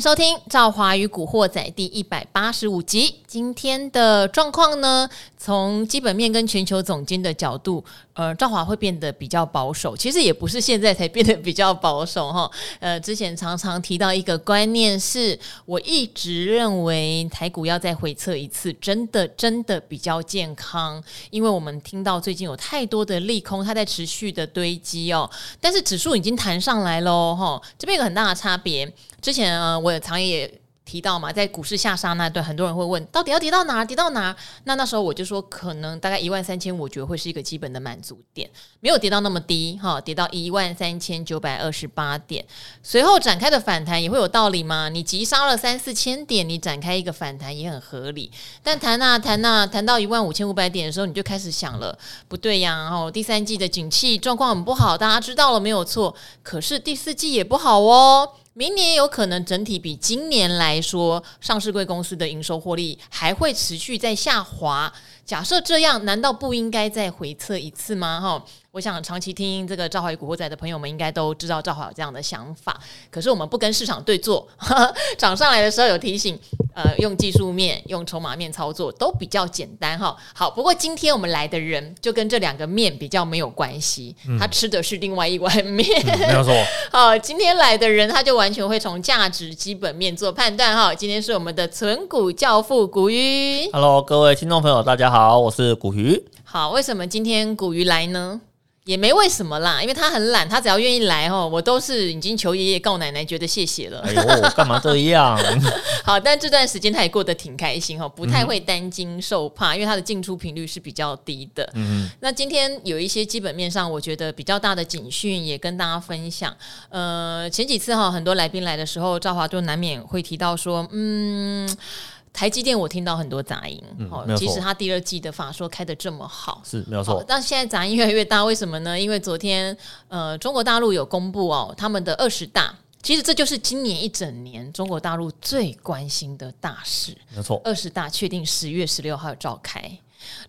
收听《赵华与古惑仔》第一百八十五集。今天的状况呢，从基本面跟全球总监的角度，呃，赵华会变得比较保守。其实也不是现在才变得比较保守哈。呃，之前常常提到一个观念是，我一直认为台股要再回测一次，真的真的比较健康。因为我们听到最近有太多的利空，它在持续的堆积哦。但是指数已经弹上来喽哈，这边有很大的差别。之前啊，我也常也提到嘛，在股市下杀那段，很多人会问，到底要跌到哪？跌到哪？那那时候我就说，可能大概一万三千，我觉得会是一个基本的满足点，没有跌到那么低哈，跌到一万三千九百二十八点，随后展开的反弹也会有道理吗？你急杀了三四千点，你展开一个反弹也很合理。但谈啊谈啊，谈到一万五千五百点的时候，你就开始想了，不对呀，然后第三季的景气状况很不好，大家知道了没有错？可是第四季也不好哦。明年有可能整体比今年来说，上市贵公司的营收获利还会持续在下滑。假设这样，难道不应该再回测一次吗？哈。我想长期听这个赵华与古惑仔的朋友们应该都知道赵华有这样的想法，可是我们不跟市场对做，涨上来的时候有提醒，呃，用技术面、用筹码面操作都比较简单哈。好，不过今天我们来的人就跟这两个面比较没有关系，嗯、他吃的是另外一碗面，嗯、没有错。好，今天来的人他就完全会从价值基本面做判断哈。今天是我们的存股教父古鱼，Hello，各位听众朋友，大家好，我是古鱼。好，为什么今天古鱼来呢？也没为什么啦，因为他很懒，他只要愿意来哦，我都是已经求爷爷告奶奶，觉得谢谢了。哎呦，干嘛这样？好，但这段时间他也过得挺开心哈，不太会担惊受怕，因为他的进出频率是比较低的。嗯，那今天有一些基本面上，我觉得比较大的警讯也跟大家分享。呃，前几次哈，很多来宾来的时候，赵华就难免会提到说，嗯。台积电，我听到很多杂音。哦、嗯，其实他第二季的法说开的这么好，是没有错。但现在杂音越来越大，为什么呢？因为昨天，呃，中国大陆有公布哦，他们的二十大，其实这就是今年一整年中国大陆最关心的大事。没错，二十大确定十月十六号召开，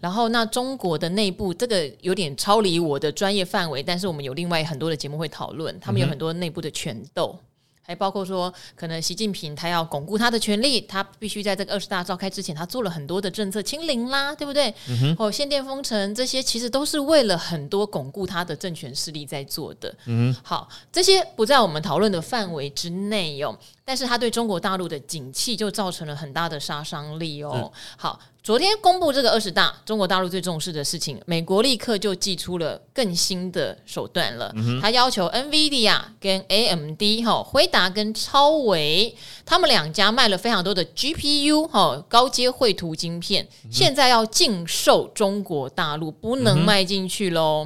然后那中国的内部这个有点超离我的专业范围，但是我们有另外很多的节目会讨论，他们有很多内部的权斗。嗯还包括说，可能习近平他要巩固他的权力，他必须在这个二十大召开之前，他做了很多的政策清零啦，对不对？嗯哼。哦，限电封城这些，其实都是为了很多巩固他的政权势力在做的。嗯。好，这些不在我们讨论的范围之内哟。但是它对中国大陆的景气就造成了很大的杀伤力哦。好，昨天公布这个二十大，中国大陆最重视的事情，美国立刻就祭出了更新的手段了。他要求 NVIDIA 跟 AMD 哈，辉达跟超微，他们两家卖了非常多的 GPU 哈，高阶绘图晶片，现在要禁售中国大陆，不能卖进去喽。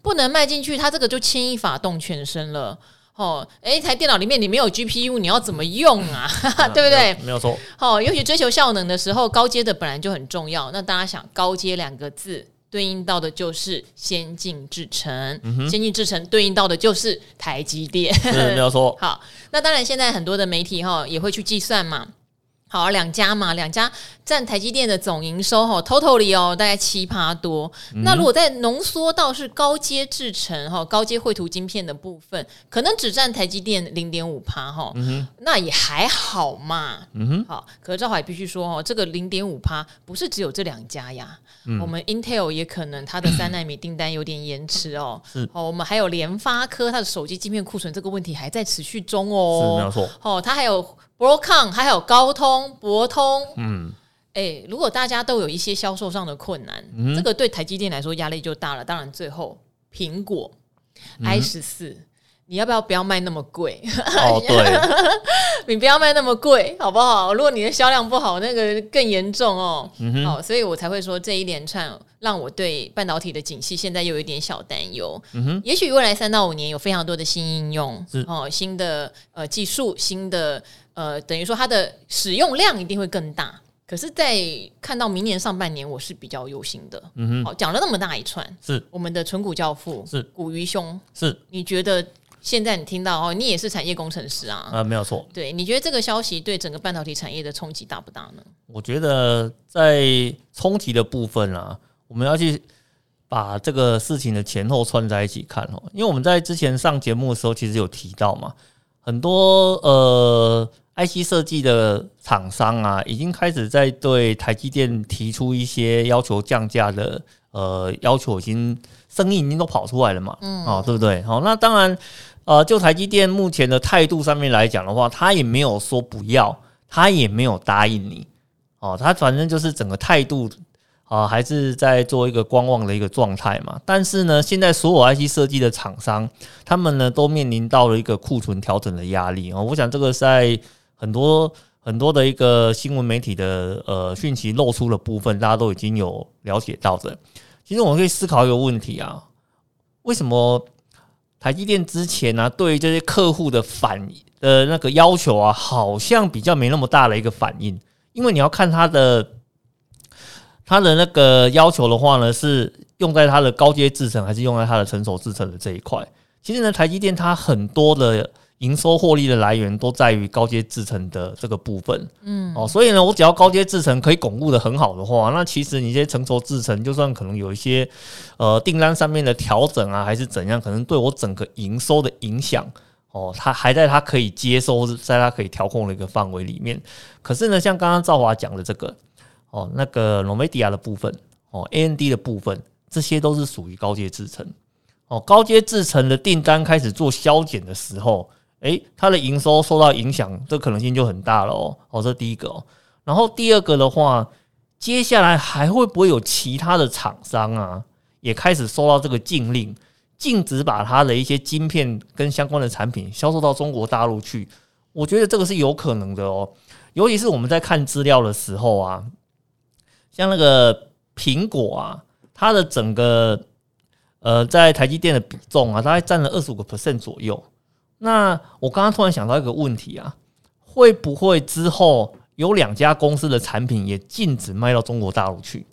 不能卖进去，他这个就牵一发动全身了。哦，诶，一台电脑里面你没有 GPU，你要怎么用啊？嗯、对不对？没有错。哦，尤其追求效能的时候，高阶的本来就很重要。那大家想，高阶两个字对应到的就是先进制程，嗯、先进制程对应到的就是台积电。是，没有错。好，那当然现在很多的媒体哈、哦、也会去计算嘛。好，两家嘛，两家占台积电的总营收哈，totally 哦，大概七趴多。嗯、那如果再浓缩到是高阶制程哈，高阶绘图晶片的部分，可能只占台积电零点五趴哈，嗯、那也还好嘛。嗯哼，好，可是赵华也必须说哦，这个零点五趴不是只有这两家呀，嗯、我们 Intel 也可能它的三纳米订单有点延迟哦。是，哦，我们还有联发科它的手机晶片库存这个问题还在持续中哦。是，没有错。哦，它还有。Broadcom 还有高通、博通，嗯，哎、欸，如果大家都有一些销售上的困难，嗯、这个对台积电来说压力就大了。当然，最后苹果 i 十四，嗯、你要不要不要卖那么贵？哦，对，你不要卖那么贵，好不好？如果你的销量不好，那个更严重哦。嗯，好，所以我才会说这一连串让我对半导体的景气现在又有一点小担忧。嗯哼，也许未来三到五年有非常多的新应用，哦，新的呃技术，新的。呃，等于说它的使用量一定会更大，可是，在看到明年上半年，我是比较忧心的。嗯哼，好，讲了那么大一串，是我们的纯股教父，是古鱼兄，是你觉得现在你听到哦，你也是产业工程师啊？啊、呃，没有错。对，你觉得这个消息对整个半导体产业的冲击大不大呢？我觉得在冲击的部分啊，我们要去把这个事情的前后串在一起看哦，因为我们在之前上节目的时候，其实有提到嘛。很多呃 IC 设计的厂商啊，已经开始在对台积电提出一些要求降价的呃要求，已经声音已经都跑出来了嘛，嗯，哦，对不对？好，那当然，呃，就台积电目前的态度上面来讲的话，他也没有说不要，他也没有答应你，哦，他反正就是整个态度。啊，还是在做一个观望的一个状态嘛。但是呢，现在所有 IC 设计的厂商，他们呢都面临到了一个库存调整的压力啊。我想这个在很多很多的一个新闻媒体的呃讯息露出的部分，大家都已经有了解到的。其实我们可以思考一个问题啊：为什么台积电之前呢、啊，对于这些客户的反呃那个要求啊，好像比较没那么大的一个反应？因为你要看它的。它的那个要求的话呢，是用在它的高阶制程，还是用在它的成熟制程的这一块？其实呢，台积电它很多的营收获利的来源都在于高阶制程的这个部分。嗯，哦，所以呢，我只要高阶制程可以巩固的很好的话，那其实你这些成熟制程，就算可能有一些呃订单上面的调整啊，还是怎样，可能对我整个营收的影响，哦，它还在它可以接收，在它可以调控的一个范围里面。可是呢，像刚刚赵华讲的这个。哦，那个 NVIDIA 的部分，哦，AMD 的部分，这些都是属于高阶制程。哦，高阶制程的订单开始做削减的时候，诶，它的营收受到影响，这可能性就很大了哦。哦，这第一个哦。然后第二个的话，接下来还会不会有其他的厂商啊，也开始收到这个禁令，禁止把它的一些晶片跟相关的产品销售到中国大陆去？我觉得这个是有可能的哦。尤其是我们在看资料的时候啊。像那个苹果啊，它的整个呃在台积电的比重啊，大概占了二十五个 percent 左右。那我刚刚突然想到一个问题啊，会不会之后有两家公司的产品也禁止卖到中国大陆去？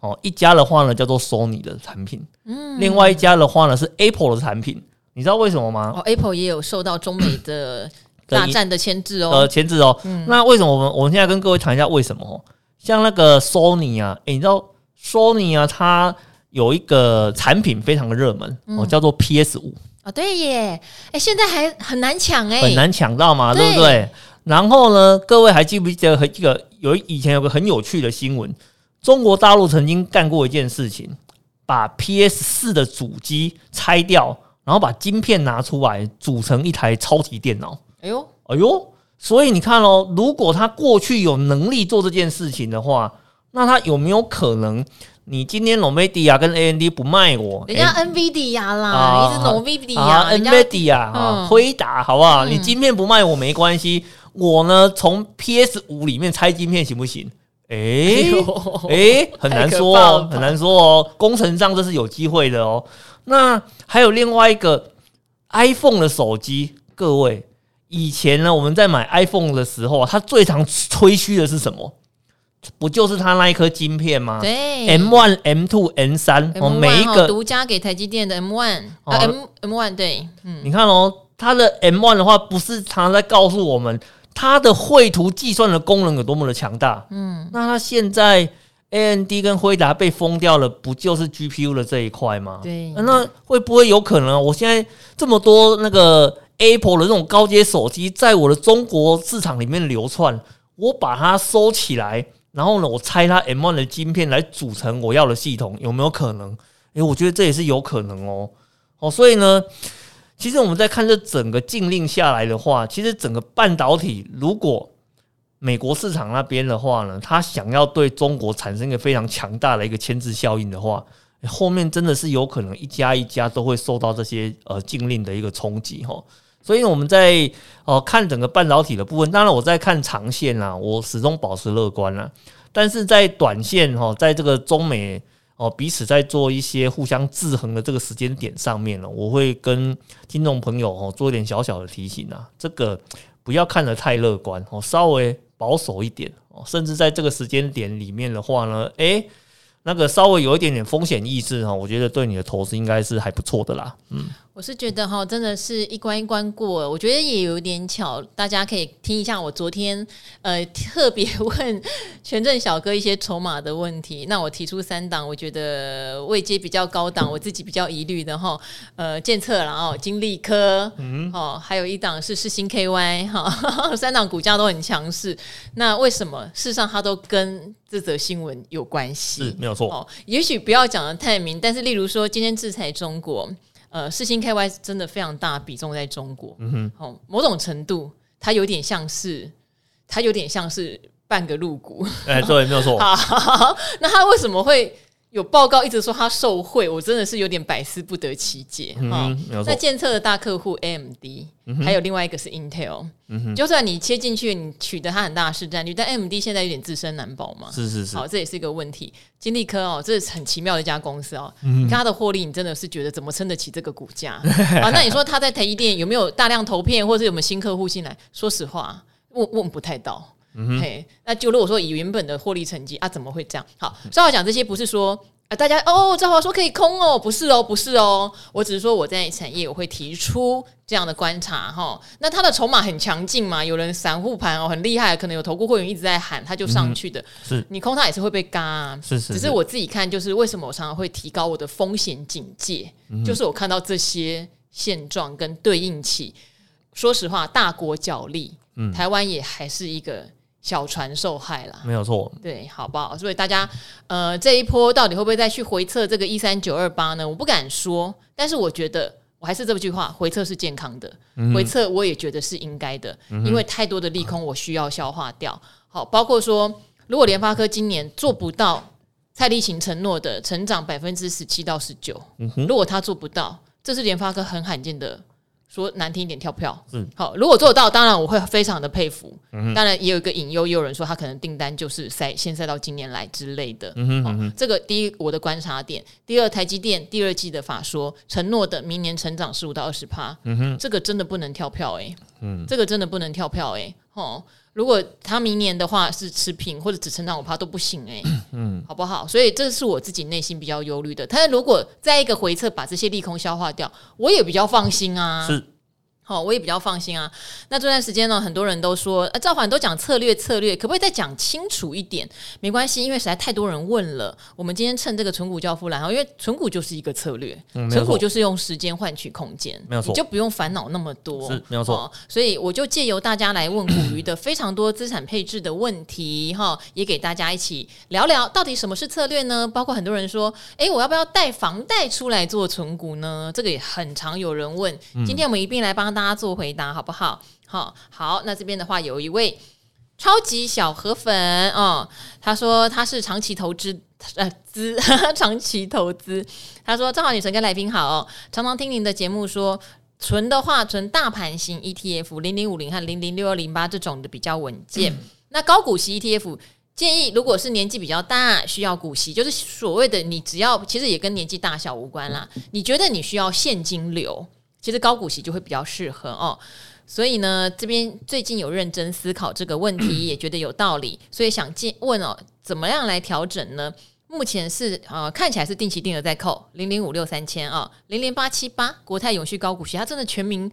哦，一家的话呢叫做 Sony 的产品，嗯，另外一家的话呢是 Apple 的产品。你知道为什么吗？哦，Apple 也有受到中美的 大战的牵制哦，呃，牵制哦。嗯，那为什么我们我们现在跟各位谈一下为什么？像那个 Sony 啊，诶，你知道 Sony 啊，它有一个产品非常的热门哦，嗯、叫做 PS 五啊，对耶，诶，现在还很难抢诶，很难抢到嘛，对不对？然后呢，各位还记不记得一个有以前有个很有趣的新闻，中国大陆曾经干过一件事情，把 PS 四的主机拆掉，然后把晶片拿出来组成一台超级电脑。哎呦，哎呦。所以你看哦，如果他过去有能力做这件事情的话，那他有没有可能？你今天 NVIDIA 跟 AMD 不卖我，人家 NVIDIA 啦，你是 NVIDIA NVIDIA 啊，辉达好不好？你晶片不卖我没关系，我呢从 PS 五里面拆晶片行不行？诶诶，很难说哦，很难说哦，工程上这是有机会的哦。那还有另外一个 iPhone 的手机，各位。以前呢，我们在买 iPhone 的时候，它最常吹嘘的是什么？不就是它那一颗晶片吗？对，M one、M two、M 三，哦，每一个独家给台积电的 M one，哦，M M one，对，嗯，你看哦，它的 M one 的话，不是常常在告诉我们它的绘图计算的功能有多么的强大？嗯，那它现在 A N D 跟辉达被封掉了，不就是 GPU 的这一块吗？对，那会不会有可能？我现在这么多那个。Apple 的这种高阶手机在我的中国市场里面流窜，我把它收起来，然后呢，我拆它 M1 的晶片来组成我要的系统，有没有可能？诶，我觉得这也是有可能哦。哦，所以呢，其实我们在看这整个禁令下来的话，其实整个半导体，如果美国市场那边的话呢，它想要对中国产生一个非常强大的一个牵制效应的话。后面真的是有可能一家一家都会受到这些呃禁令的一个冲击哈，所以我们在哦看整个半导体的部分，当然我在看长线啊，我始终保持乐观啊，但是在短线哈，在这个中美哦彼此在做一些互相制衡的这个时间点上面呢，我会跟听众朋友哦做一点小小的提醒啊，这个不要看得太乐观哦，稍微保守一点哦，甚至在这个时间点里面的话呢，诶。那个稍微有一点点风险意识哈，我觉得对你的投资应该是还不错的啦。嗯，我是觉得哈，真的是一关一关过，我觉得也有点巧，大家可以听一下我昨天呃特别 问权证小哥一些筹码的问题。那我提出三档，我觉得位阶比较高档，我自己比较疑虑的哈，呃，建策然后金利科，嗯，哦，还有一档是世新 KY 哈，三档股价都很强势。那为什么？事实上它都跟这则新闻有关系，是没有错。哦，也许不要讲的太明，但是例如说今天制裁中国。呃，四星 KY 真的非常大比重在中国，嗯哼，哦，某种程度它有点像是，它有点像是半个入股，哎，对，没有错。好，那它为什么会？有报告一直说他受贿，我真的是有点百思不得其解哈。那监测的大客户 AMD，、嗯、还有另外一个是 Intel，、嗯、就算你切进去，你取得它很大的市占率，但 AMD 现在有点自身难保嘛。是是是，好，这也是一个问题。金利科哦，这是很奇妙的一家公司哦。嗯、你看它的获利，你真的是觉得怎么撑得起这个股价 啊？那你说他在台积电有没有大量投片，或者有没有新客户进来？说实话，问问不太到。嗯嘿，那就如果说以原本的获利成绩啊，怎么会这样？好，所以我讲这些不是说啊，大家哦，赵华说可以空哦，不是哦，不是哦，我只是说我在产业我会提出这样的观察哈。那它的筹码很强劲嘛，有人散户盘哦很厉害，可能有投顾会员一直在喊，他就上去的。嗯、是你空它也是会被嘎、啊，是，是是。只是我自己看，就是为什么我常常会提高我的风险警戒，嗯、就是我看到这些现状跟对应起，说实话，大国角力，嗯，台湾也还是一个。小船受害了，没有错，对，好不好？所以大家，呃，这一波到底会不会再去回测这个一三九二八呢？我不敢说，但是我觉得我还是这句话，回测是健康的，嗯、回测我也觉得是应该的，嗯、因为太多的利空我需要消化掉。好，包括说，如果联发科今年做不到蔡立行承诺的成长百分之十七到十九，如果他做不到，这是联发科很罕见的。说难听一点，跳票。嗯，好，如果做得到，当然我会非常的佩服。嗯，当然也有一个隐忧，也有人说他可能订单就是塞，先塞到今年来之类的。嗯哼，嗯哼，这个第一我的观察点，第二台积电第二季的法说承诺的明年成长十五到二十趴。嗯哼，这个真的不能跳票诶、欸。嗯，这个真的不能跳票诶、欸。哦，如果他明年的话是持平或者只成长我怕都不行哎、嗯，好不好？所以这是我自己内心比较忧虑的。但是如果在一个回撤把这些利空消化掉，我也比较放心啊。是。好，我也比较放心啊。那这段时间呢，很多人都说，啊，赵华都讲策略，策略可不可以再讲清楚一点？没关系，因为实在太多人问了。我们今天趁这个存股教父来，因为存股就是一个策略，存、嗯、股就是用时间换取空间，没有错，你就不用烦恼那么多，是没有错。所以我就借由大家来问股鱼的非常多资产配置的问题，哈，也给大家一起聊聊，到底什么是策略呢？包括很多人说，哎，我要不要贷房贷出来做存股呢？这个也很常有人问。嗯、今天我们一并来帮。大家做回答好不好？好，好，那这边的话有一位超级小河粉哦，他说他是长期投资呃资 长期投资，他说正好女神跟来宾好哦，常常听您的节目说存的话存大盘型 ETF 零零五零和零零六二零八这种的比较稳健，嗯、那高股息 ETF 建议如果是年纪比较大需要股息，就是所谓的你只要其实也跟年纪大小无关啦，你觉得你需要现金流。其实高股息就会比较适合哦，所以呢，这边最近有认真思考这个问题，也觉得有道理，所以想见问哦，怎么样来调整呢？目前是呃看起来是定期定额在扣零零五六三千啊，零零八七八国泰永续高股息，它真的全民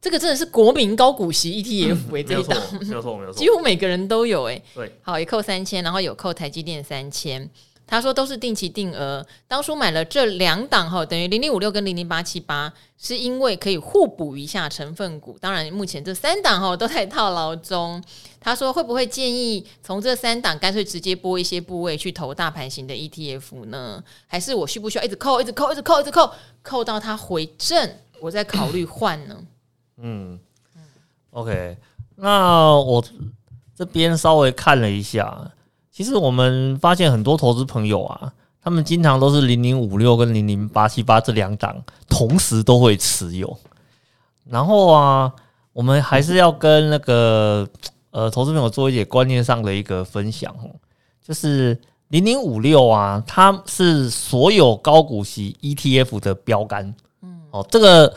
这个真的是国民高股息 ETF 哎、欸，这一档。没有错没有错，几乎每个人都有哎、欸，对，好也扣三千，然后有扣台积电三千。他说都是定期定额，当初买了这两档哈，等于零零五六跟零零八七八，是因为可以互补一下成分股。当然，目前这三档哈 都在套牢中。他说会不会建议从这三档干脆直接拨一些部位去投大盘型的 ETF 呢？还是我需不需要一直扣、一直扣、一直扣、一直扣，扣到它回正，我再考虑换呢？嗯，OK，那我这边稍微看了一下。其实我们发现很多投资朋友啊，他们经常都是零零五六跟零零八七八这两档同时都会持有。然后啊，我们还是要跟那个呃投资朋友做一点观念上的一个分享哦，就是零零五六啊，它是所有高股息 ETF 的标杆。嗯，哦，这个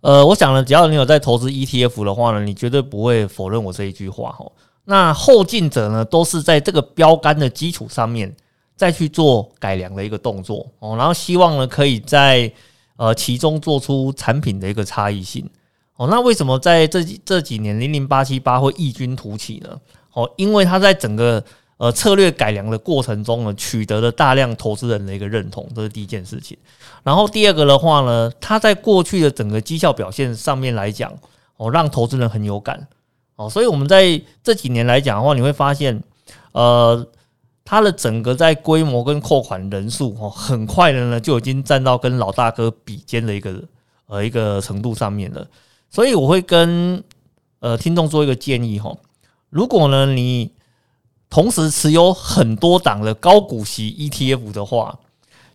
呃，我想呢，只要你有在投资 ETF 的话呢，你绝对不会否认我这一句话哦。那后进者呢，都是在这个标杆的基础上面再去做改良的一个动作哦，然后希望呢，可以在呃其中做出产品的一个差异性。哦，那为什么在这这几年零零八七八会异军突起呢？哦，因为它在整个呃策略改良的过程中呢，取得了大量投资人的一个认同，这是第一件事情。然后第二个的话呢，它在过去的整个绩效表现上面来讲，哦，让投资人很有感。哦，所以我们在这几年来讲的话，你会发现，呃，它的整个在规模跟扣款人数，哦，很快的呢就已经站到跟老大哥比肩的一个呃一个程度上面了。所以我会跟呃听众做一个建议哈，如果呢你同时持有很多档的高股息 ETF 的话，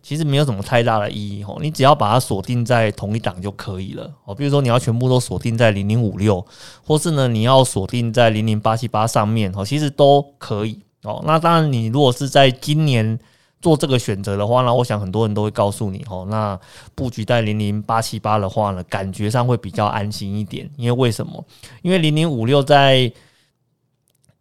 其实没有什么太大的意义哦，你只要把它锁定在同一档就可以了哦。比如说你要全部都锁定在零零五六，或是呢你要锁定在零零八七八上面哦，其实都可以哦。那当然，你如果是在今年。做这个选择的话呢，我想很多人都会告诉你哦，那布局在零零八七八的话呢，感觉上会比较安心一点。因为为什么？因为零零五六在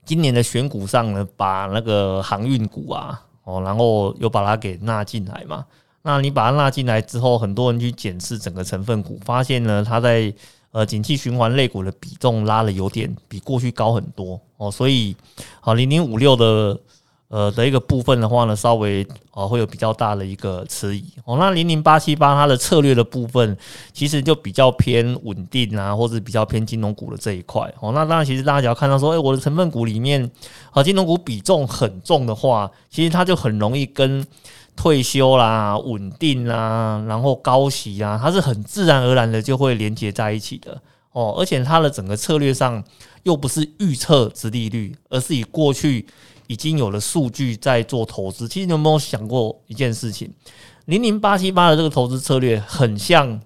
今年的选股上呢，把那个航运股啊，哦，然后又把它给纳进来嘛。那你把它纳进来之后，很多人去检视整个成分股，发现呢，它在呃景气循环类股的比重拉了有点比过去高很多哦，所以好零零五六的。呃的一个部分的话呢，稍微呃会有比较大的一个迟疑哦。那零零八七八它的策略的部分，其实就比较偏稳定啊，或者比较偏金融股的这一块哦。那当然，其实大家只要看到说，诶，我的成分股里面啊，金融股比重很重的话，其实它就很容易跟退休啦、稳定啦，然后高息啊，它是很自然而然的就会连接在一起的哦。而且它的整个策略上又不是预测殖利率，而是以过去。已经有了数据在做投资，其实你有没有想过一件事情？零零八七八的这个投资策略很像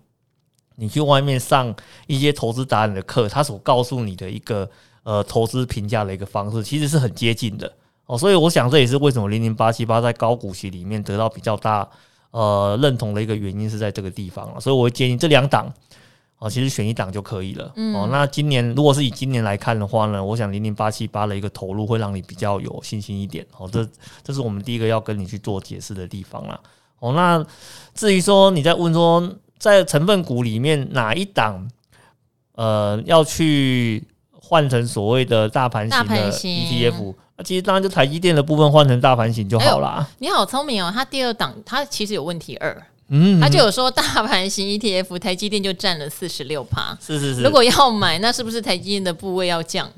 你去外面上一些投资达人的课，他所告诉你的一个呃投资评价的一个方式，其实是很接近的哦。所以我想这也是为什么零零八七八在高股息里面得到比较大呃认同的一个原因是在这个地方了。所以我会建议这两档。哦，其实选一档就可以了。嗯、哦，那今年如果是以今年来看的话呢，我想零零八七八的一个投入会让你比较有信心一点。哦，这这是我们第一个要跟你去做解释的地方啦。哦，那至于说你在问说在成分股里面哪一档，呃，要去换成所谓的大盘型的 ETF，那其实当然就台积电的部分换成大盘型就好啦。你好聪明哦，它第二档它其实有问题二。嗯，他就有说大盘型 ETF，台积电就占了四十六趴。是是是，如果要买，那是不是台积电的部位要降？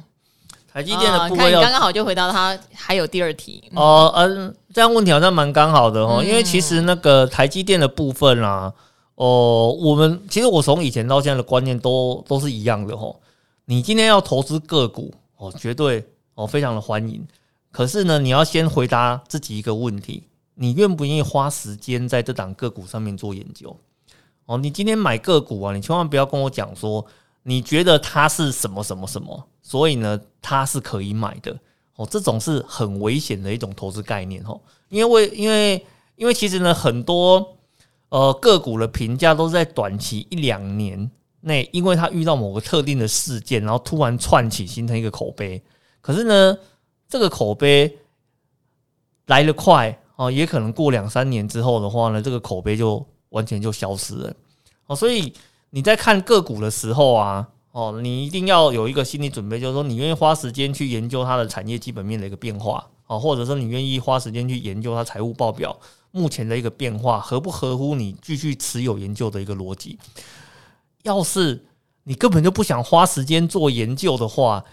台积电的部位要，刚刚好就回答他还有第二题。哦，嗯，这样问题好像蛮刚好的哦，因为其实那个台积电的部分啊，哦，我们其实我从以前到现在的观念都都是一样的哦。你今天要投资个股哦，绝对哦非常的欢迎。可是呢，你要先回答自己一个问题。你愿不愿意花时间在这档个股上面做研究？哦，你今天买个股啊，你千万不要跟我讲说你觉得它是什么什么什么，所以呢，它是可以买的哦。这种是很危险的一种投资概念哦。因为因为因为其实呢，很多呃个股的评价都是在短期一两年内，因为它遇到某个特定的事件，然后突然窜起，形成一个口碑。可是呢，这个口碑来得快。哦，也可能过两三年之后的话呢，这个口碑就完全就消失了。哦，所以你在看个股的时候啊，哦，你一定要有一个心理准备，就是说你愿意花时间去研究它的产业基本面的一个变化，哦，或者说你愿意花时间去研究它财务报表目前的一个变化，合不合乎你继续持有研究的一个逻辑。要是你根本就不想花时间做研究的话，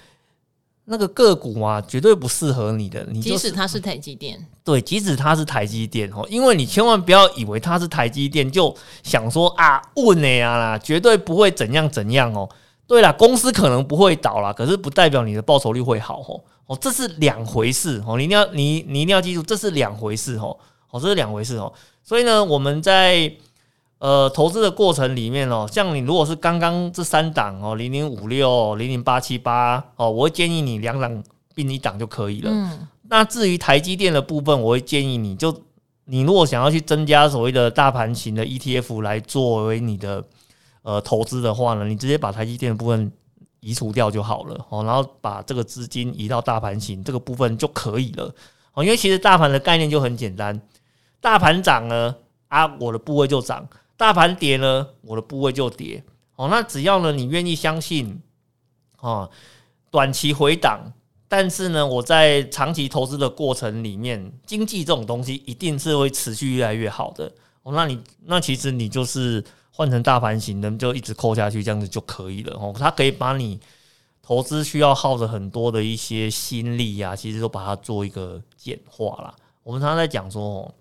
那个个股啊，绝对不适合你的。你、就是、即使它是台积电，对，即使它是台积电哦，因为你千万不要以为它是台积电就想说啊，稳了呀啦，绝对不会怎样怎样哦。对啦，公司可能不会倒啦，可是不代表你的报酬率会好哦。哦，这是两回事哦。你一定要你你一定要记住，这是两回事哦。哦，这是两回事哦。所以呢，我们在。呃，投资的过程里面哦，像你如果是刚刚这三档哦，零零五六、零零八七八哦，我会建议你两档并一档就可以了。嗯，那至于台积电的部分，我会建议你就你如果想要去增加所谓的大盘型的 ETF 来作为你的呃投资的话呢，你直接把台积电的部分移除掉就好了。哦，然后把这个资金移到大盘型这个部分就可以了。哦，因为其实大盘的概念就很简单，大盘涨呢啊，我的部位就涨。大盘跌呢，我的部位就跌。哦，那只要呢，你愿意相信，哦，短期回档，但是呢，我在长期投资的过程里面，经济这种东西一定是会持续越来越好的。哦，那你那其实你就是换成大盘型的，就一直扣下去，这样子就可以了。哦，它可以把你投资需要耗的很多的一些心力呀、啊，其实都把它做一个简化啦。我们常常在讲说，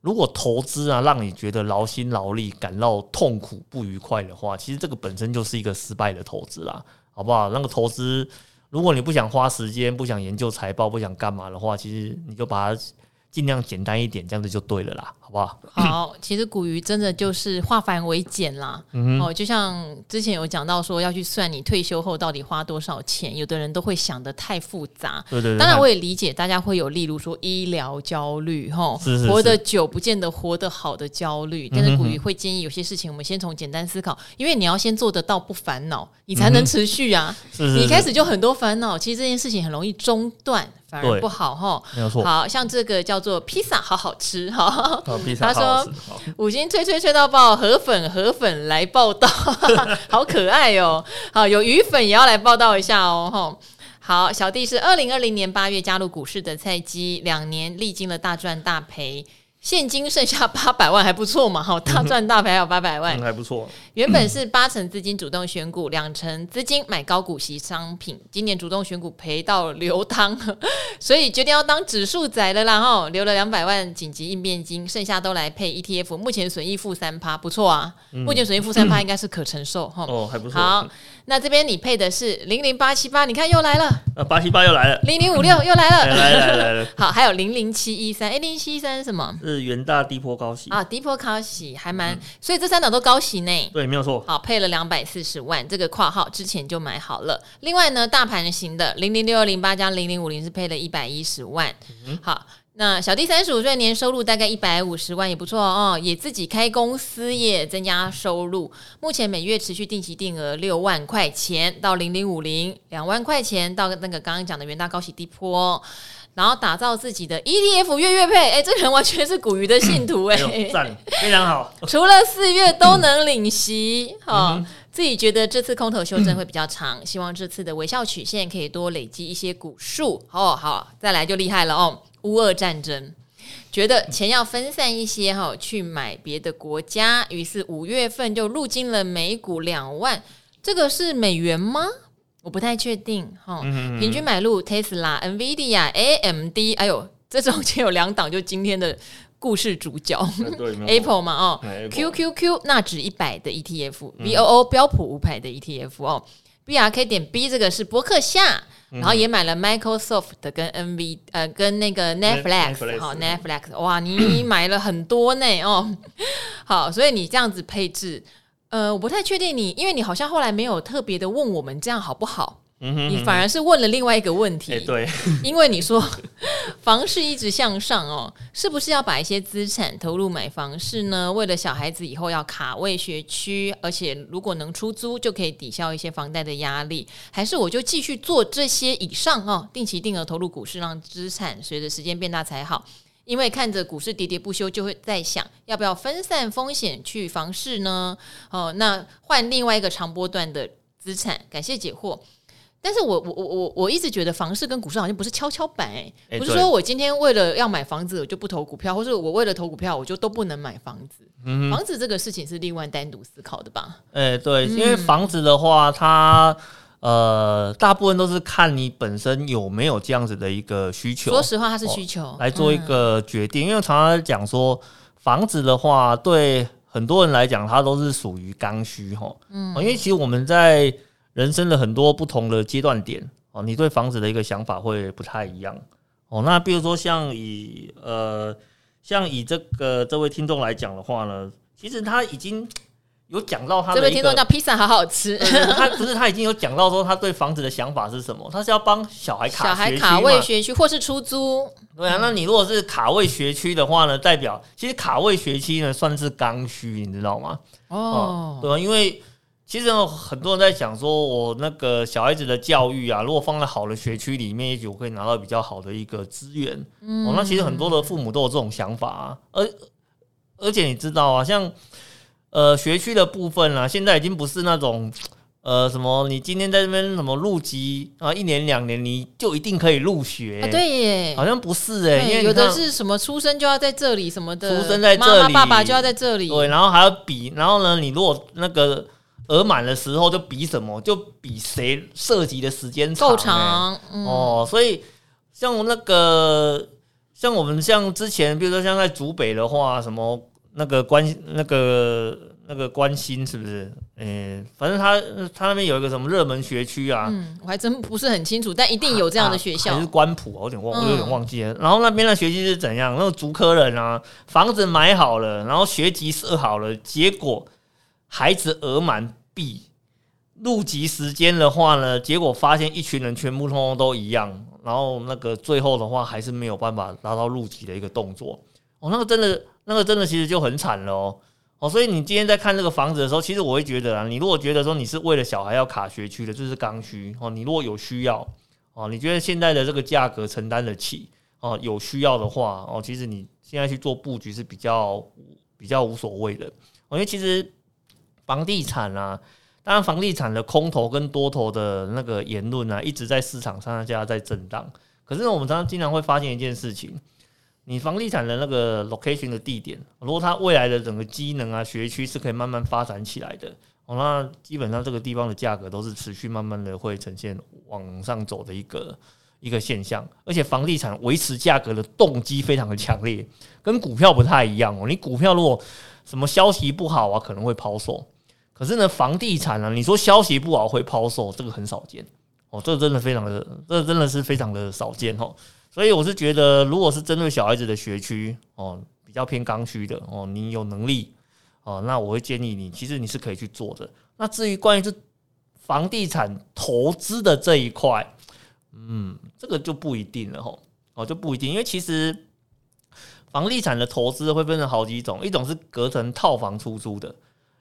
如果投资啊，让你觉得劳心劳力、感到痛苦不愉快的话，其实这个本身就是一个失败的投资啦，好不好？那个投资，如果你不想花时间、不想研究财报、不想干嘛的话，其实你就把它。尽量简单一点，这样子就对了啦，好不好？好，其实古鱼真的就是化繁为简啦。嗯、哦，就像之前有讲到说要去算你退休后到底花多少钱，有的人都会想得太复杂。对对对。当然我也理解大家会有，例如说医疗焦虑，哈，是是是活得久不见得活得好的焦虑。但是古鱼会建议有些事情，我们先从简单思考，因为你要先做得到不烦恼，你才能持续啊。你一开始就很多烦恼，其实这件事情很容易中断。反而不好哈，没有错。好像这个叫做披萨，好好吃哈。他说五星吹吹吹到爆，河粉河粉来报道，好可爱哦。好，有鱼粉也要来报道一下哦。哈，好，小弟是二零二零年八月加入股市的菜鸡，两年历经了大赚大赔。现金剩下 八百万还不错嘛，哈，大赚大赔还有八百万，还不错。原本是八成资金主动选股，两成资金买高股息商品，今年主动选股赔到流汤，所以决定要当指数仔了啦，哈，留了两百万紧急应变金，剩下都来配 ETF，目前损益负三趴，不错啊，目前损益负三趴 应该是可承受，哈，哦，还不错。好。那这边你配的是零零八七八，你看又来了，呃，八七八又来了，零零五六又来了，来了来了来了。好，还有零零七一三，哎，零零七一三是什么？是元大低坡高息啊，低坡高息还蛮，嗯、所以这三档都高息呢。对，没有错。好，配了两百四十万，这个括号之前就买好了。另外呢，大盘型的零零六二零八加零零五零是配了一百一十万。嗯、好。那小弟三十五岁，年收入大概一百五十万，也不错哦。也自己开公司，也增加收入。目前每月持续定期定额六万块钱到零零五零，两万块钱到那个刚刚讲的元大高息低波，然后打造自己的 ETF 月月配。哎，这个人完全是股鱼的信徒哎，赞，非常好。除了四月都能领息，哈、嗯哦，自己觉得这次空头修正会比较长，希望这次的微笑曲线可以多累积一些股数。哦，好，再来就厉害了哦。乌俄战争，觉得钱要分散一些哈，去买别的国家，于是五月份就入金了美股两万，这个是美元吗？我不太确定哈。平均买入 Tesla、NVIDIA、AMD，哎呦，这中间有两档，就今天的故事主角，Apple 嘛哦，QQQ 纳指一百的 ETF，VOO 标普五百的 ETF 哦，BRK 点 B 这个是博客下。然后也买了 Microsoft 的跟 NV 呃跟那个 Netflix 好 Netflix 哇，你买了很多呢哦，好，所以你这样子配置，呃，我不太确定你，因为你好像后来没有特别的问我们这样好不好？嗯哼，你反而是问了另外一个问题，欸、对，因为你说房市一直向上哦，是不是要把一些资产投入买房市呢？为了小孩子以后要卡位学区，而且如果能出租就可以抵消一些房贷的压力，还是我就继续做这些以上哦，定期定额投入股市，让资产随着时间变大才好。因为看着股市喋喋不休，就会在想要不要分散风险去房市呢？哦，那换另外一个长波段的资产。感谢解惑。但是我我我我我一直觉得房市跟股市好像不是跷跷板哎、不是说我今天为了要买房子我就不投股票，或是我为了投股票我就都不能买房子。嗯、房子这个事情是另外单独思考的吧？哎、欸，对，因为房子的话，它呃大部分都是看你本身有没有这样子的一个需求。说实话，它是需求、哦、来做一个决定，嗯、因为常常讲说房子的话，对很多人来讲，它都是属于刚需哈。嗯，因为其实我们在人生的很多不同的阶段点哦，你对房子的一个想法会不太一样哦。那比如说像以呃，像以这个这位听众来讲的话呢，其实他已经有讲到他的这位听众叫披萨，好好吃。他不是他已经有讲到说他对房子的想法是什么？他是要帮小孩卡小孩卡位学区或是出租。对啊，那你如果是卡位学区的话呢，代表其实卡位学区呢算是刚需，你知道吗？哦，对啊，因为。其实很多人在想说，我那个小孩子的教育啊，如果放在好的学区里面，也许我可以拿到比较好的一个资源。嗯，哦，那其实很多的父母都有这种想法啊。而而且你知道啊，像呃学区的部分啊，现在已经不是那种。呃，什么？你今天在这边什么入籍啊？一年两年你就一定可以入学？啊，对耶，好像不是哎，因为有的是什么出生就要在这里什么的，出生在这里，妈妈爸爸就要在这里，对，然后还要比，然后呢，你如果那个额满的时候就比什么，就比谁涉及的时间长，够长，嗯、哦，所以像那个像我们像之前，比如说像在竹北的话，什么那个关那个。那个关心是不是？诶、欸，反正他他那边有一个什么热门学区啊？嗯，我还真不是很清楚，但一定有这样的学校。还是关埔，我有点忘，我有点忘记了。嗯、然后那边的学区是怎样？那个竹科人啊，房子买好了，然后学籍设好了，结果孩子额满毕入籍时间的话呢，结果发现一群人全部通通都一样，然后那个最后的话还是没有办法达到入籍的一个动作。哦，那个真的，那个真的其实就很惨了哦。哦，所以你今天在看这个房子的时候，其实我会觉得啊，你如果觉得说你是为了小孩要卡学区的，这是刚需哦。你如果有需要哦，你觉得现在的这个价格承担得起哦，有需要的话哦，其实你现在去做布局是比较比较无所谓的。哦，因为其实房地产啊，当然房地产的空头跟多头的那个言论啊，一直在市场上下在震荡。可是，我们常常经常会发现一件事情。你房地产的那个 location 的地点，如果它未来的整个机能啊、学区是可以慢慢发展起来的，哦，那基本上这个地方的价格都是持续慢慢的会呈现往上走的一个一个现象，而且房地产维持价格的动机非常的强烈，跟股票不太一样哦。你股票如果什么消息不好啊，可能会抛售，可是呢，房地产啊，你说消息不好会抛售，这个很少见哦，这真的非常的，这真的是非常的少见哦。所以我是觉得，如果是针对小孩子的学区哦，比较偏刚需的哦，你有能力哦，那我会建议你，其实你是可以去做的。那至于关于这房地产投资的这一块，嗯，这个就不一定了吼，哦，就不一定，因为其实房地产的投资会分成好几种，一种是隔成套房出租的，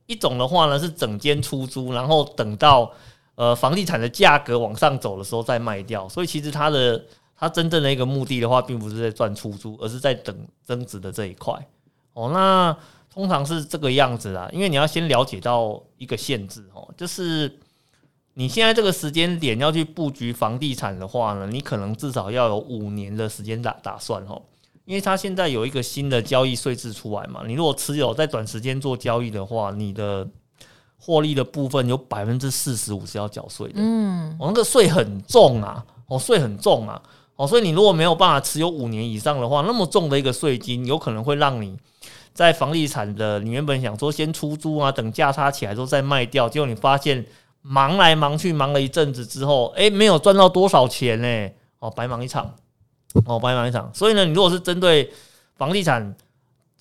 一种的话呢是整间出租，然后等到呃房地产的价格往上走的时候再卖掉，所以其实它的。它真正的一个目的的话，并不是在赚出租，而是在等增值的这一块。哦，那通常是这个样子啦，因为你要先了解到一个限制哦，就是你现在这个时间点要去布局房地产的话呢，你可能至少要有五年的时间打打算哦，因为它现在有一个新的交易税制出来嘛，你如果持有在短时间做交易的话，你的获利的部分有百分之四十五是要缴税的。嗯，哦，那个税很重啊，哦，税很重啊。哦，所以你如果没有办法持有五年以上的话，那么重的一个税金，有可能会让你在房地产的，你原本想说先出租啊，等价差起来之后再卖掉，结果你发现忙来忙去，忙了一阵子之后，哎，没有赚到多少钱呢？哦，白忙一场，哦，白忙一场。所以呢，你如果是针对房地产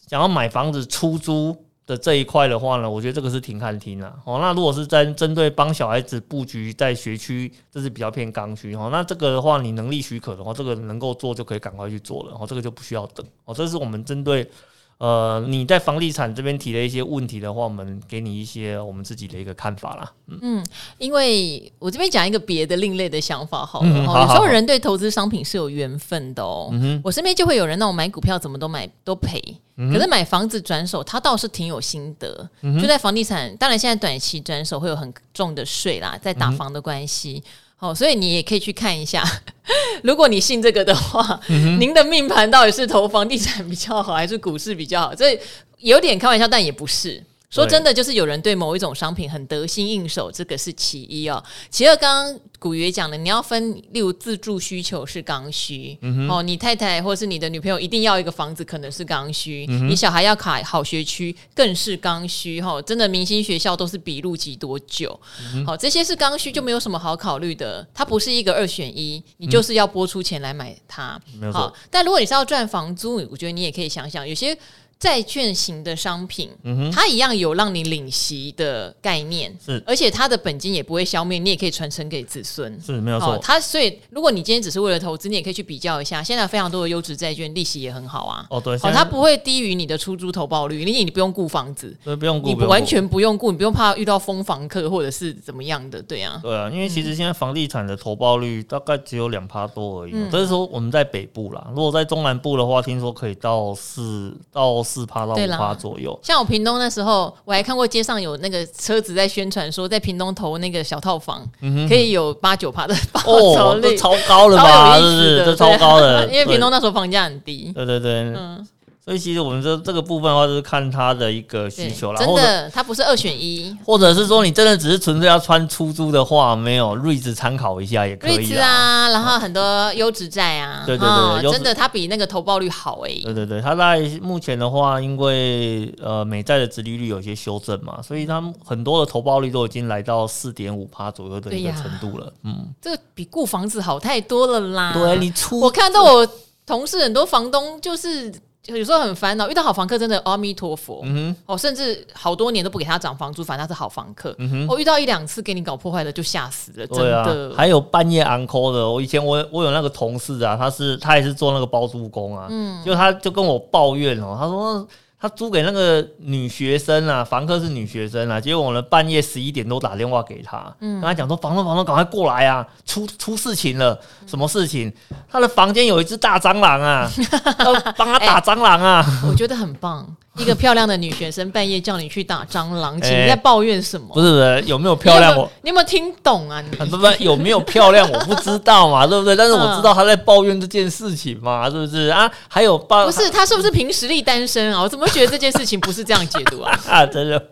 想要买房子出租。的这一块的话呢，我觉得这个是挺看听的。哦，那如果是针针对帮小孩子布局在学区，这是比较偏刚需哦。那这个的话，你能力许可的话，这个能够做就可以赶快去做了。哦，这个就不需要等。哦，这是我们针对。呃，你在房地产这边提的一些问题的话，我们给你一些我们自己的一个看法啦。嗯，嗯，因为我这边讲一个别的另类的想法好了，有时候人对投资商品是有缘分的哦。嗯、我身边就会有人那种买股票怎么都买都赔，嗯、可是买房子转手他倒是挺有心得。嗯、就在房地产，当然现在短期转手会有很重的税啦，在打房的关系。嗯好，所以你也可以去看一下，如果你信这个的话，嗯、您的命盘到底是投房地产比较好，还是股市比较好？这有点开玩笑，但也不是。说真的，就是有人对某一种商品很得心应手，这个是其一哦。其二，刚刚古月讲的，你要分，例如自住需求是刚需，嗯、哦，你太太或是你的女朋友一定要一个房子，可能是刚需。嗯、你小孩要考好学区，更是刚需。哈、哦，真的明星学校都是比入籍多久？好、嗯哦，这些是刚需，就没有什么好考虑的。它不是一个二选一，你就是要拨出钱来买它。嗯、好，但如果你是要赚房租，我觉得你也可以想想，有些。债券型的商品，嗯、它一样有让你领息的概念，是，而且它的本金也不会消灭，你也可以传承给子孙，是没有错。它所以，如果你今天只是为了投资，你也可以去比较一下，现在非常多的优质债券利息也很好啊。哦，对，哦，它不会低于你的出租投报率，你你不用顾房子，对，不用顾，你完全不用顾，你不用怕遇到疯房客或者是怎么样的，对啊，对啊，因为其实现在房地产的投报率大概只有两趴多而已，嗯、这是说我们在北部啦，如果在中南部的话，听说可以到四到。四趴到五趴左右。像我屏东那时候，我还看过街上有那个车子在宣传说，在屏东投那个小套房，可以有八九趴的报酬率，哦，超高了吧？是不是？这超高的，因为屏东那时候房价很低。对对对，嗯。所以其实我们这这个部分的话，就是看他的一个需求啦。真的，他不是二选一，或者是说你真的只是纯粹要穿出租的话，没有瑞子参考一下也可以。瑞子啊，然后很多优质债啊，对对对，真的它比那个投报率好诶。对对对，它在目前的话，因为呃美债的殖利率有些修正嘛，所以它很多的投报率都已经来到四点五趴左右的一个程度了。嗯，这个比顾房子好太多了啦。对你出，我看到我同事很多房东就是。有时候很烦恼，遇到好房客真的阿弥陀佛，嗯哼，哦，甚至好多年都不给他涨房租，反正他是好房客。嗯哼，我遇到一两次给你搞破坏的就吓死了，真的。还有半夜 on call 的，我以前我我有那个同事啊，他是他也是做那个包租公啊，嗯，就他就跟我抱怨哦，他说。他租给那个女学生啊，房客是女学生啊，结果我呢半夜十一点多打电话给他，嗯，跟他讲说房东房东赶快过来啊，出出事情了，什么事情？他的房间有一只大蟑螂啊，要帮他打蟑螂啊，欸，我觉得很棒。一个漂亮的女学生半夜叫你去打蟑螂，请你在抱怨什么？不是不是，有没有漂亮？我你有没有听懂啊？你不不，有没有漂亮？我不知道嘛，对不对？但是我知道她在抱怨这件事情嘛，是不是啊？还有抱不是她是不是凭实力单身啊？我怎么觉得这件事情不是这样解读啊？啊，真的。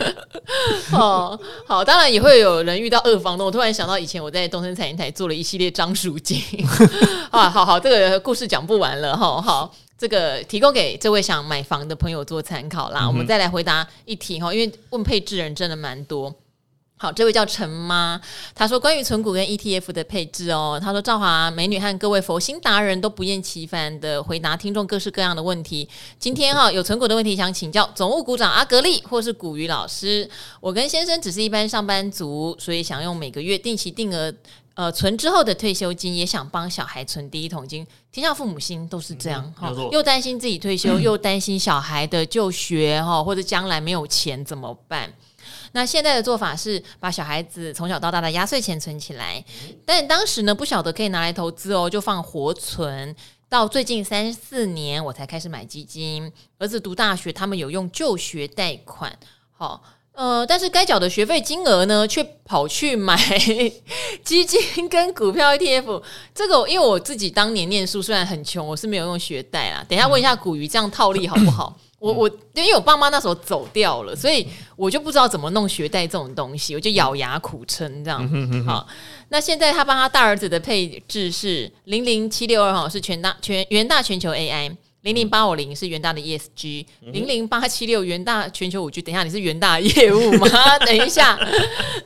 哦，好，当然也会有人遇到二房东。我突然想到，以前我在东森财经台做了一系列张淑晶啊，好好，这个故事讲不完了哈，好。这个提供给这位想买房的朋友做参考啦。嗯、我们再来回答一题哈，因为问配置人真的蛮多。好，这位叫陈妈，她说关于存股跟 ETF 的配置哦，她说赵华美女和各位佛心达人都不厌其烦的回答听众各式各样的问题。今天哈 有存股的问题想请教总务股长阿格力或是古鱼老师。我跟先生只是一般上班族，所以想用每个月定期定额。呃，存之后的退休金也想帮小孩存第一桶金，天下父母心都是这样哈，又担心自己退休，嗯、又担心小孩的就学哈，或者将来没有钱怎么办？那现在的做法是把小孩子从小到大的压岁钱存起来，但当时呢不晓得可以拿来投资哦，就放活存，到最近三四年我才开始买基金。儿子读大学，他们有用就学贷款，好、哦。呃，但是该缴的学费金额呢，却跑去买 基金跟股票 ETF。这个，因为我自己当年念书虽然很穷，我是没有用学贷啦。等一下问一下古鱼，这样套利好不好？我我因为我爸妈那时候走掉了，所以我就不知道怎么弄学贷这种东西，我就咬牙苦撑这样。好，那现在他帮他大儿子的配置是零零七六二，哈，是全大全元大全球 AI。零零八五零是元大的 ESG，零零八七六元大全球五 G。等一下，你是元大业务吗？等一下，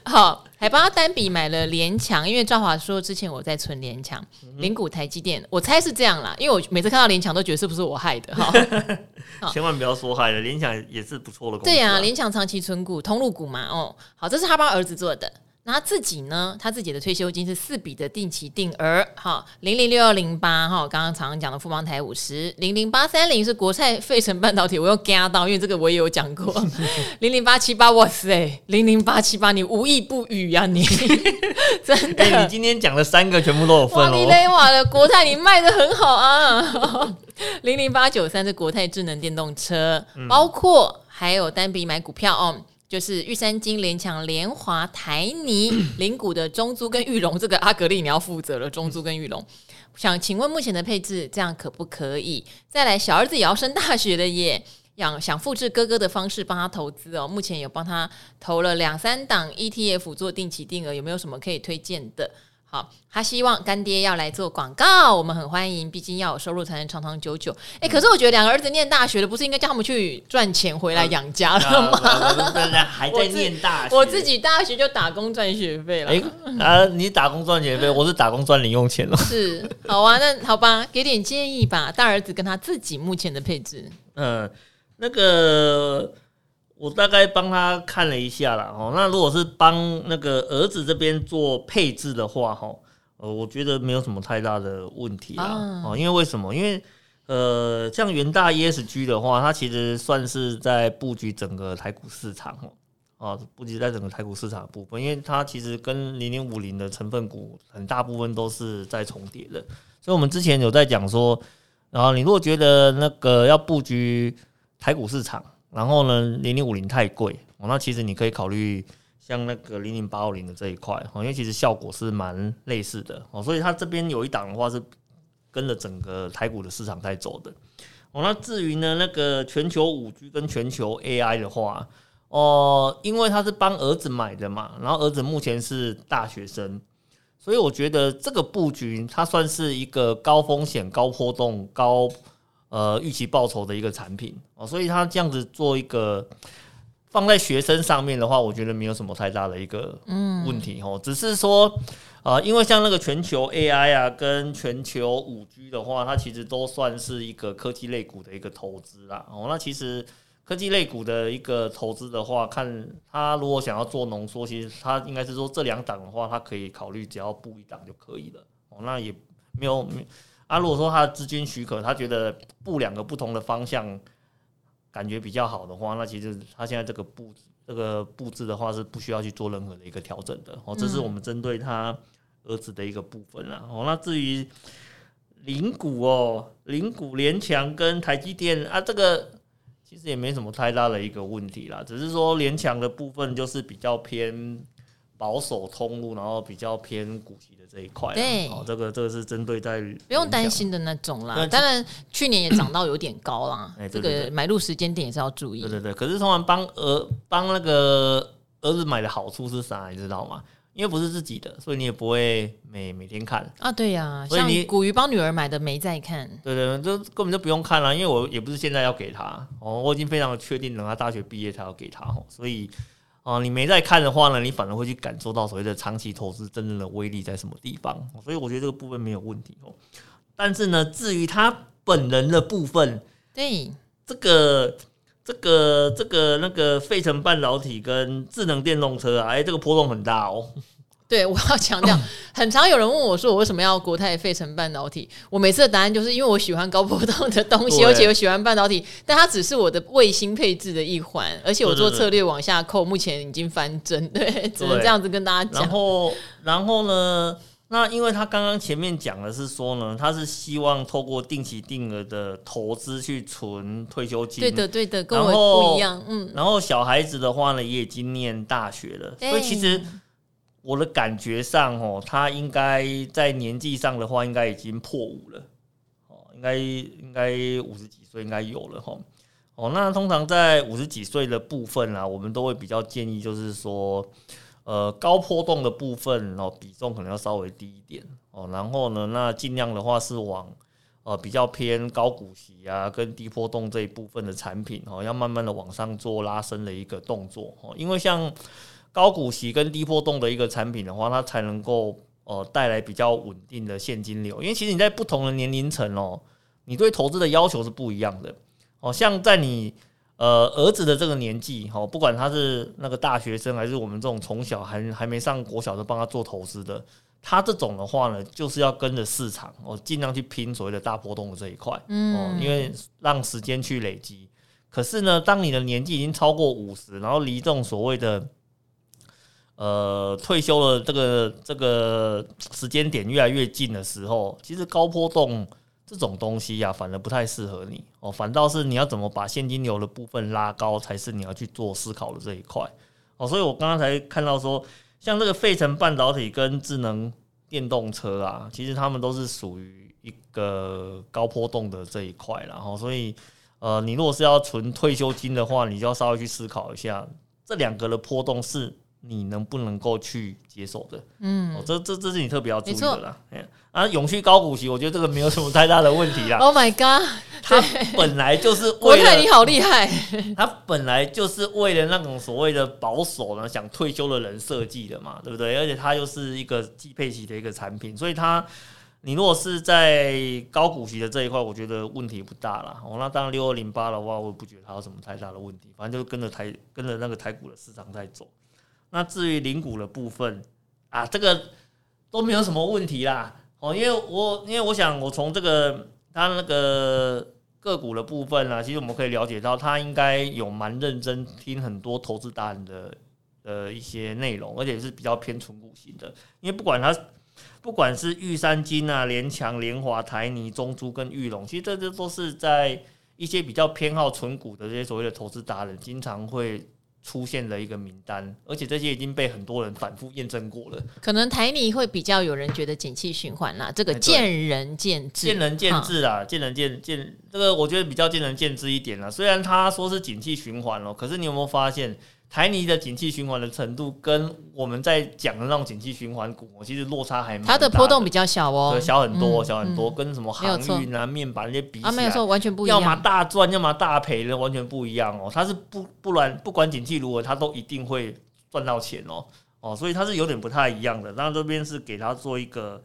好，还帮他单笔买了联强，因为赵华说之前我在存联强，零股台积电，我猜是这样啦，因为我每次看到联强都觉得是不是我害的哈？千万不要说害了，联强也是不错的公司。对呀、啊，联强长期存股，通路股嘛，哦，好，这是他帮儿子做的。那他自己呢？他自己的退休金是四笔的定期定额，哈，零零六二零八，哈，刚刚常常讲的富邦台五十，零零八三零是国泰费城半导体，我又加到，因为这个我也有讲过，零零八七八，哇塞，零零八七八，你无意不语呀、啊，你 真的，欸、你今天讲了三个全部都有份哦，你雷瓦的国泰你卖的很好啊，零零八九三是国泰智能电动车，嗯、包括还有单笔买股票哦。就是玉山金、联强、联华、台泥、零股的中租跟玉龙，这个阿格力你要负责了。中租跟玉龙，想请问目前的配置这样可不可以？再来，小儿子也要升大学的耶，想想复制哥哥的方式帮他投资哦。目前有帮他投了两三档 ETF 做定期定额，有没有什么可以推荐的？好，他希望干爹要来做广告，我们很欢迎，毕竟要有收入才能长长久久。哎、欸，可是我觉得两个儿子念大学的，不是应该叫他们去赚钱回来养家了吗？还在念大学我，我自己大学就打工赚学费了。哎、欸，啊，你打工赚学费，我是打工赚零用钱了。是，好啊，那好吧，给点建议吧。大儿子跟他自己目前的配置，嗯，那个。我大概帮他看了一下啦。哦，那如果是帮那个儿子这边做配置的话，哈，呃，我觉得没有什么太大的问题啦，哦，因为为什么？因为呃，像元大 ESG 的话，它其实算是在布局整个台股市场，哦，啊，布局在整个台股市场的部分，因为它其实跟零零五零的成分股很大部分都是在重叠的，所以我们之前有在讲说，然后你如果觉得那个要布局。台股市场，然后呢，零零五零太贵，哦，那其实你可以考虑像那个零零八五零的这一块，哦，因为其实效果是蛮类似的，哦，所以它这边有一档的话是跟着整个台股的市场在走的，哦，那至于呢那个全球五 G 跟全球 AI 的话，哦，因为他是帮儿子买的嘛，然后儿子目前是大学生。所以我觉得这个布局它算是一个高风险、高波动、高呃预期报酬的一个产品哦。所以它这样子做一个放在学生上面的话，我觉得没有什么太大的一个问题哦。只是说啊，因为像那个全球 AI 啊，跟全球五 G 的话，它其实都算是一个科技类股的一个投资啦。哦，那其实。科技类股的一个投资的话，看他如果想要做浓缩，其实他应该是说这两档的话，他可以考虑只要布一档就可以了。哦，那也没有啊。如果说他的资金许可，他觉得布两个不同的方向感觉比较好的话，那其实他现在这个布这个布置的话是不需要去做任何的一个调整的。哦，这是我们针对他儿子的一个部分啦。哦，那至于零股哦，零股联强跟台积电啊，这个。其实也没什么太大的一个问题啦，只是说联强的部分就是比较偏保守通路，然后比较偏股息的这一块。对，哦，这个这个是针对在不用担心的那种啦。当然去年也涨到有点高啦，这个买入时间点也是要注意。对对对，可是通常帮儿帮那个儿子买的好处是啥，你知道吗？因为不是自己的，所以你也不会每每天看啊。对呀、啊，所以你股鱼帮女儿买的没在看。对对，就根本就不用看了，因为我也不是现在要给他哦，我已经非常的确定，等他大学毕业才要给他哦。所以哦，你没在看的话呢，你反而会去感受到所谓的长期投资真正的威力在什么地方。所以我觉得这个部分没有问题哦。但是呢，至于他本人的部分，对这个。这个这个那个费城半导体跟智能电动车啊，哎，这个波动很大哦。对，我要强调，很常有人问我说，我为什么要国泰费城半导体？我每次的答案就是因为我喜欢高波动的东西，而且我喜欢半导体，但它只是我的卫星配置的一环，而且我做策略往下扣，目前已经翻针，对，只能这样子跟大家讲。然后，然后呢？那因为他刚刚前面讲的是说呢，他是希望透过定期定额的投资去存退休金。对的，对的，跟我不一样。嗯。然后小孩子的话呢，也已经念大学了，所以其实我的感觉上哦，他应该在年纪上的话，应该已经破五了。哦，应该应该五十几岁应该有了哈。哦，那通常在五十几岁的部分啊，我们都会比较建议，就是说。呃，高波动的部分哦，比重可能要稍微低一点哦。然后呢，那尽量的话是往呃比较偏高股息啊，跟低波动这一部分的产品哦，要慢慢的往上做拉升的一个动作哦。因为像高股息跟低波动的一个产品的话，它才能够呃带来比较稳定的现金流。因为其实你在不同的年龄层哦，你对投资的要求是不一样的哦。像在你。呃，儿子的这个年纪，哦，不管他是那个大学生，还是我们这种从小还还没上国小就帮他做投资的，他这种的话呢，就是要跟着市场，哦，尽量去拼所谓的大波动的这一块，哦，因为让时间去累积。可是呢，当你的年纪已经超过五十，然后离这种所谓的呃退休的这个这个时间点越来越近的时候，其实高波动。这种东西呀、啊，反而不太适合你哦。反倒是你要怎么把现金流的部分拉高，才是你要去做思考的这一块哦。所以我刚刚才看到说，像这个费城半导体跟智能电动车啊，其实他们都是属于一个高波动的这一块。然后，所以呃，你如果是要存退休金的话，你就要稍微去思考一下，这两个的波动是你能不能够去接受的。嗯，哦，这这这是你特别要注意的啦。啊，永续高股息，我觉得这个没有什么太大的问题啦。Oh my god，它本来就是为了国泰你好厉害，它本来就是为了那种所谓的保守呢，想退休的人设计的嘛，对不对？而且它又是一个低配息的一个产品，所以它你如果是在高股息的这一块，我觉得问题不大啦。哦，那当然六二零八的话，我也不觉得它有什么太大的问题，反正就是跟着台跟着那个台股的市场在走。那至于领股的部分啊，这个都没有什么问题啦。哦，因为我因为我想，我从这个他那个个股的部分啊，其实我们可以了解到，他应该有蛮认真听很多投资达人的呃一些内容，而且是比较偏存股型的。因为不管他不管是玉山金啊、联强、联华、台泥、中珠跟裕隆，其实这这都是在一些比较偏好存股的这些所谓的投资达人，经常会。出现了一个名单，而且这些已经被很多人反复验证过了。可能台泥会比较有人觉得景气循环啦，这个见仁见智，见仁见智啊，见仁见见，这个我觉得比较见仁见智一点啦。虽然他说是景气循环哦，可是你有没有发现？台泥的景气循环的程度，跟我们在讲的那种景气循环股，其实落差还蛮大的。它的波动比较小哦，对，小很多，嗯、小很多，跟什么航运啊、面板那些比起来，啊，没有错，完全不一样。要么大赚，要么大赔的，完全不一样哦。它是不不然，不管景气如何，它都一定会赚到钱哦哦，所以它是有点不太一样的。那这边是给他做一个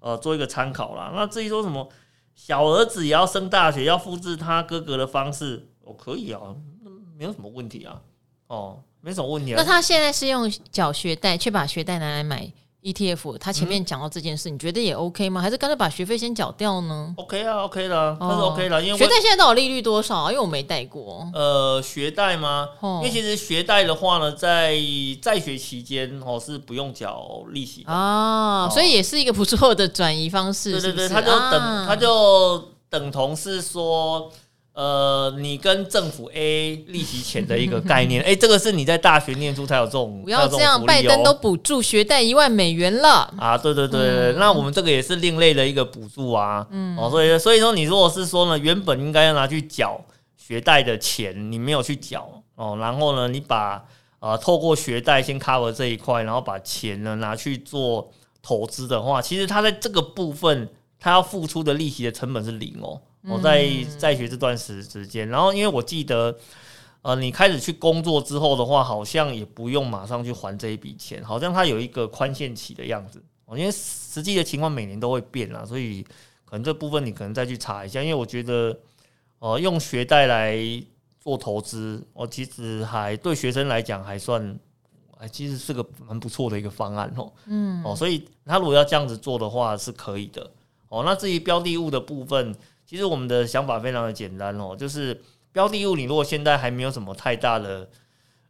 呃做一个参考啦。那至于说什么小儿子也要升大学，要复制他哥哥的方式，哦，可以啊，那没有什么问题啊，哦。没什么问题啊。那他现在是用缴学贷，却把学贷拿来买 ETF。他前面讲到这件事，嗯、你觉得也 OK 吗？还是干脆把学费先缴掉呢？OK 啊，OK 的，他是 OK 的。因为学贷现在到底利率多少啊？因为我没贷过。呃，学贷吗？哦、因为其实学贷的话呢，在在学期间哦是不用缴利息的啊，哦、所以也是一个不错的转移方式。对对对，他就等，啊、他就等同是说。呃，你跟政府 A 利息钱的一个概念，哎、欸，这个是你在大学念书才有这种，不要这样，拜登都补助学贷一万美元了啊！对对对对，嗯、那我们这个也是另类的一个补助啊，嗯，哦，所以所以说你如果是说呢，原本应该要拿去缴学贷的钱，你没有去缴哦，然后呢，你把呃透过学贷先 cover 这一块，然后把钱呢拿去做投资的话，其实它在这个部分，它要付出的利息的成本是零哦。我在在学这段时时间，然后因为我记得，呃，你开始去工作之后的话，好像也不用马上去还这一笔钱，好像它有一个宽限期的样子。哦因为实际的情况每年都会变啦，所以可能这部分你可能再去查一下。因为我觉得，呃，用学贷来做投资，我其实还对学生来讲还算，哎其实是个蛮不错的一个方案哦。嗯，哦，所以他如果要这样子做的话是可以的。哦，那至于标的物的部分。其实我们的想法非常的简单哦，就是标的物，你如果现在还没有什么太大的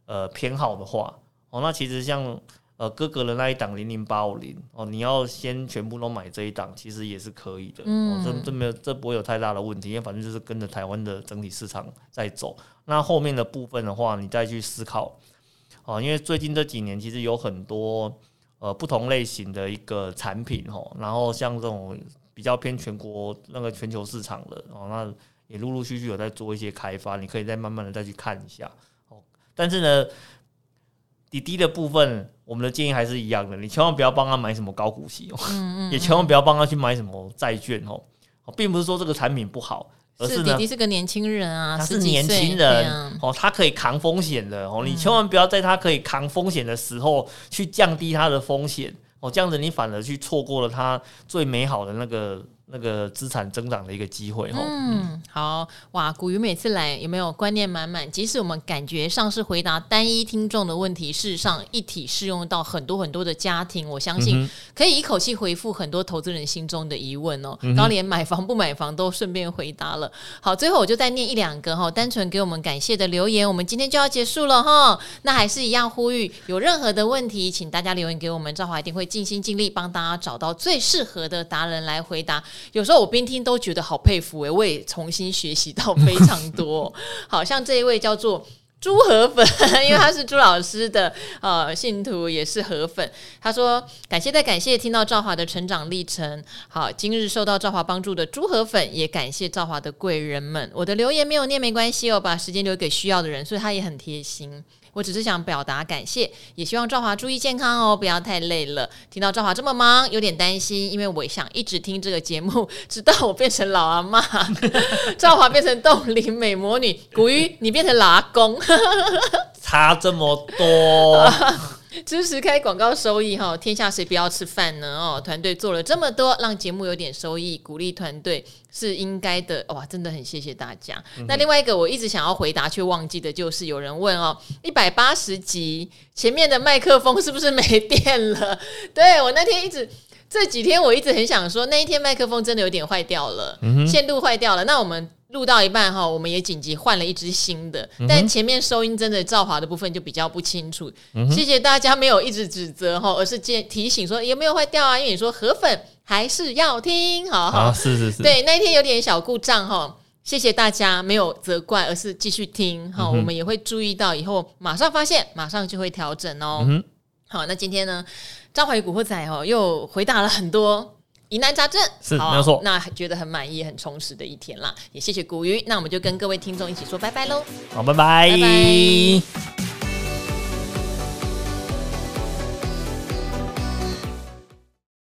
呃偏好的话，哦，那其实像呃哥哥的那一档零零八五零哦，你要先全部都买这一档，其实也是可以的，嗯，哦，这这没有这不会有太大的问题，因为反正就是跟着台湾的整体市场在走。那后面的部分的话，你再去思考哦，因为最近这几年其实有很多呃不同类型的一个产品哦，然后像这种。比较偏全国那个全球市场的哦，那也陆陆续续有在做一些开发，你可以再慢慢的再去看一下哦。但是呢，滴滴的部分，我们的建议还是一样的，你千万不要帮他买什么高股息哦，嗯嗯，也千万不要帮他去买什么债券哦。并不是说这个产品不好，而是滴滴是个年轻人啊，他是年轻人哦，他可以扛风险的哦。你千万不要在他可以扛风险的时候去降低他的风险。哦，这样子你反而去错过了他最美好的那个。那个资产增长的一个机会哈。嗯，好哇，古鱼每次来有没有观念满满？即使我们感觉上是回答单一听众的问题，事实上一体适用到很多很多的家庭。我相信可以一口气回复很多投资人心中的疑问哦。刚、嗯、连买房不买房都顺便回答了。好，最后我就再念一两个哈，单纯给我们感谢的留言。我们今天就要结束了哈。那还是一样呼吁，有任何的问题，请大家留言给我们，赵华一定会尽心尽力帮大家找到最适合的达人来回答。有时候我边听都觉得好佩服诶，我也重新学习到非常多。好像这一位叫做朱河粉，因为他是朱老师的呃信徒，也是河粉。他说感谢再感谢，听到赵华的成长历程。好，今日受到赵华帮助的朱河粉，也感谢赵华的贵人们。我的留言没有念没关系哦，把时间留给需要的人，所以他也很贴心。我只是想表达感谢，也希望赵华注意健康哦，不要太累了。听到赵华这么忙，有点担心，因为我想一直听这个节目，直到我变成老阿妈，赵华变成冻龄美魔女，古玉你变成老阿公，差这么多。支持开广告收益哈，天下谁不要吃饭呢？哦，团队做了这么多，让节目有点收益，鼓励团队是应该的。哇，真的很谢谢大家。嗯、那另外一个我一直想要回答却忘记的就是有人问哦，一百八十集前面的麦克风是不是没电了？对，我那天一直这几天我一直很想说，那一天麦克风真的有点坏掉了，嗯、线路坏掉了。那我们。录到一半哈，我们也紧急换了一支新的，嗯、但前面收音真的赵华的部分就比较不清楚。谢谢大家没有一直指责哈，而是建提醒说有没有坏掉啊？因为你说河粉还是要听，好好，啊、是是是，对，那一天有点小故障哈。谢谢大家没有责怪，而是继续听哈，嗯、我们也会注意到以后马上发现，马上就会调整哦。嗯、好，那今天呢，赵怀宇古惑仔哦，又回答了很多疑难杂症，是好没有错。那觉得很满意、很充实的一天啦，也谢谢古鱼。那我们就跟各位听众一起说拜拜喽。好，拜拜。拜拜。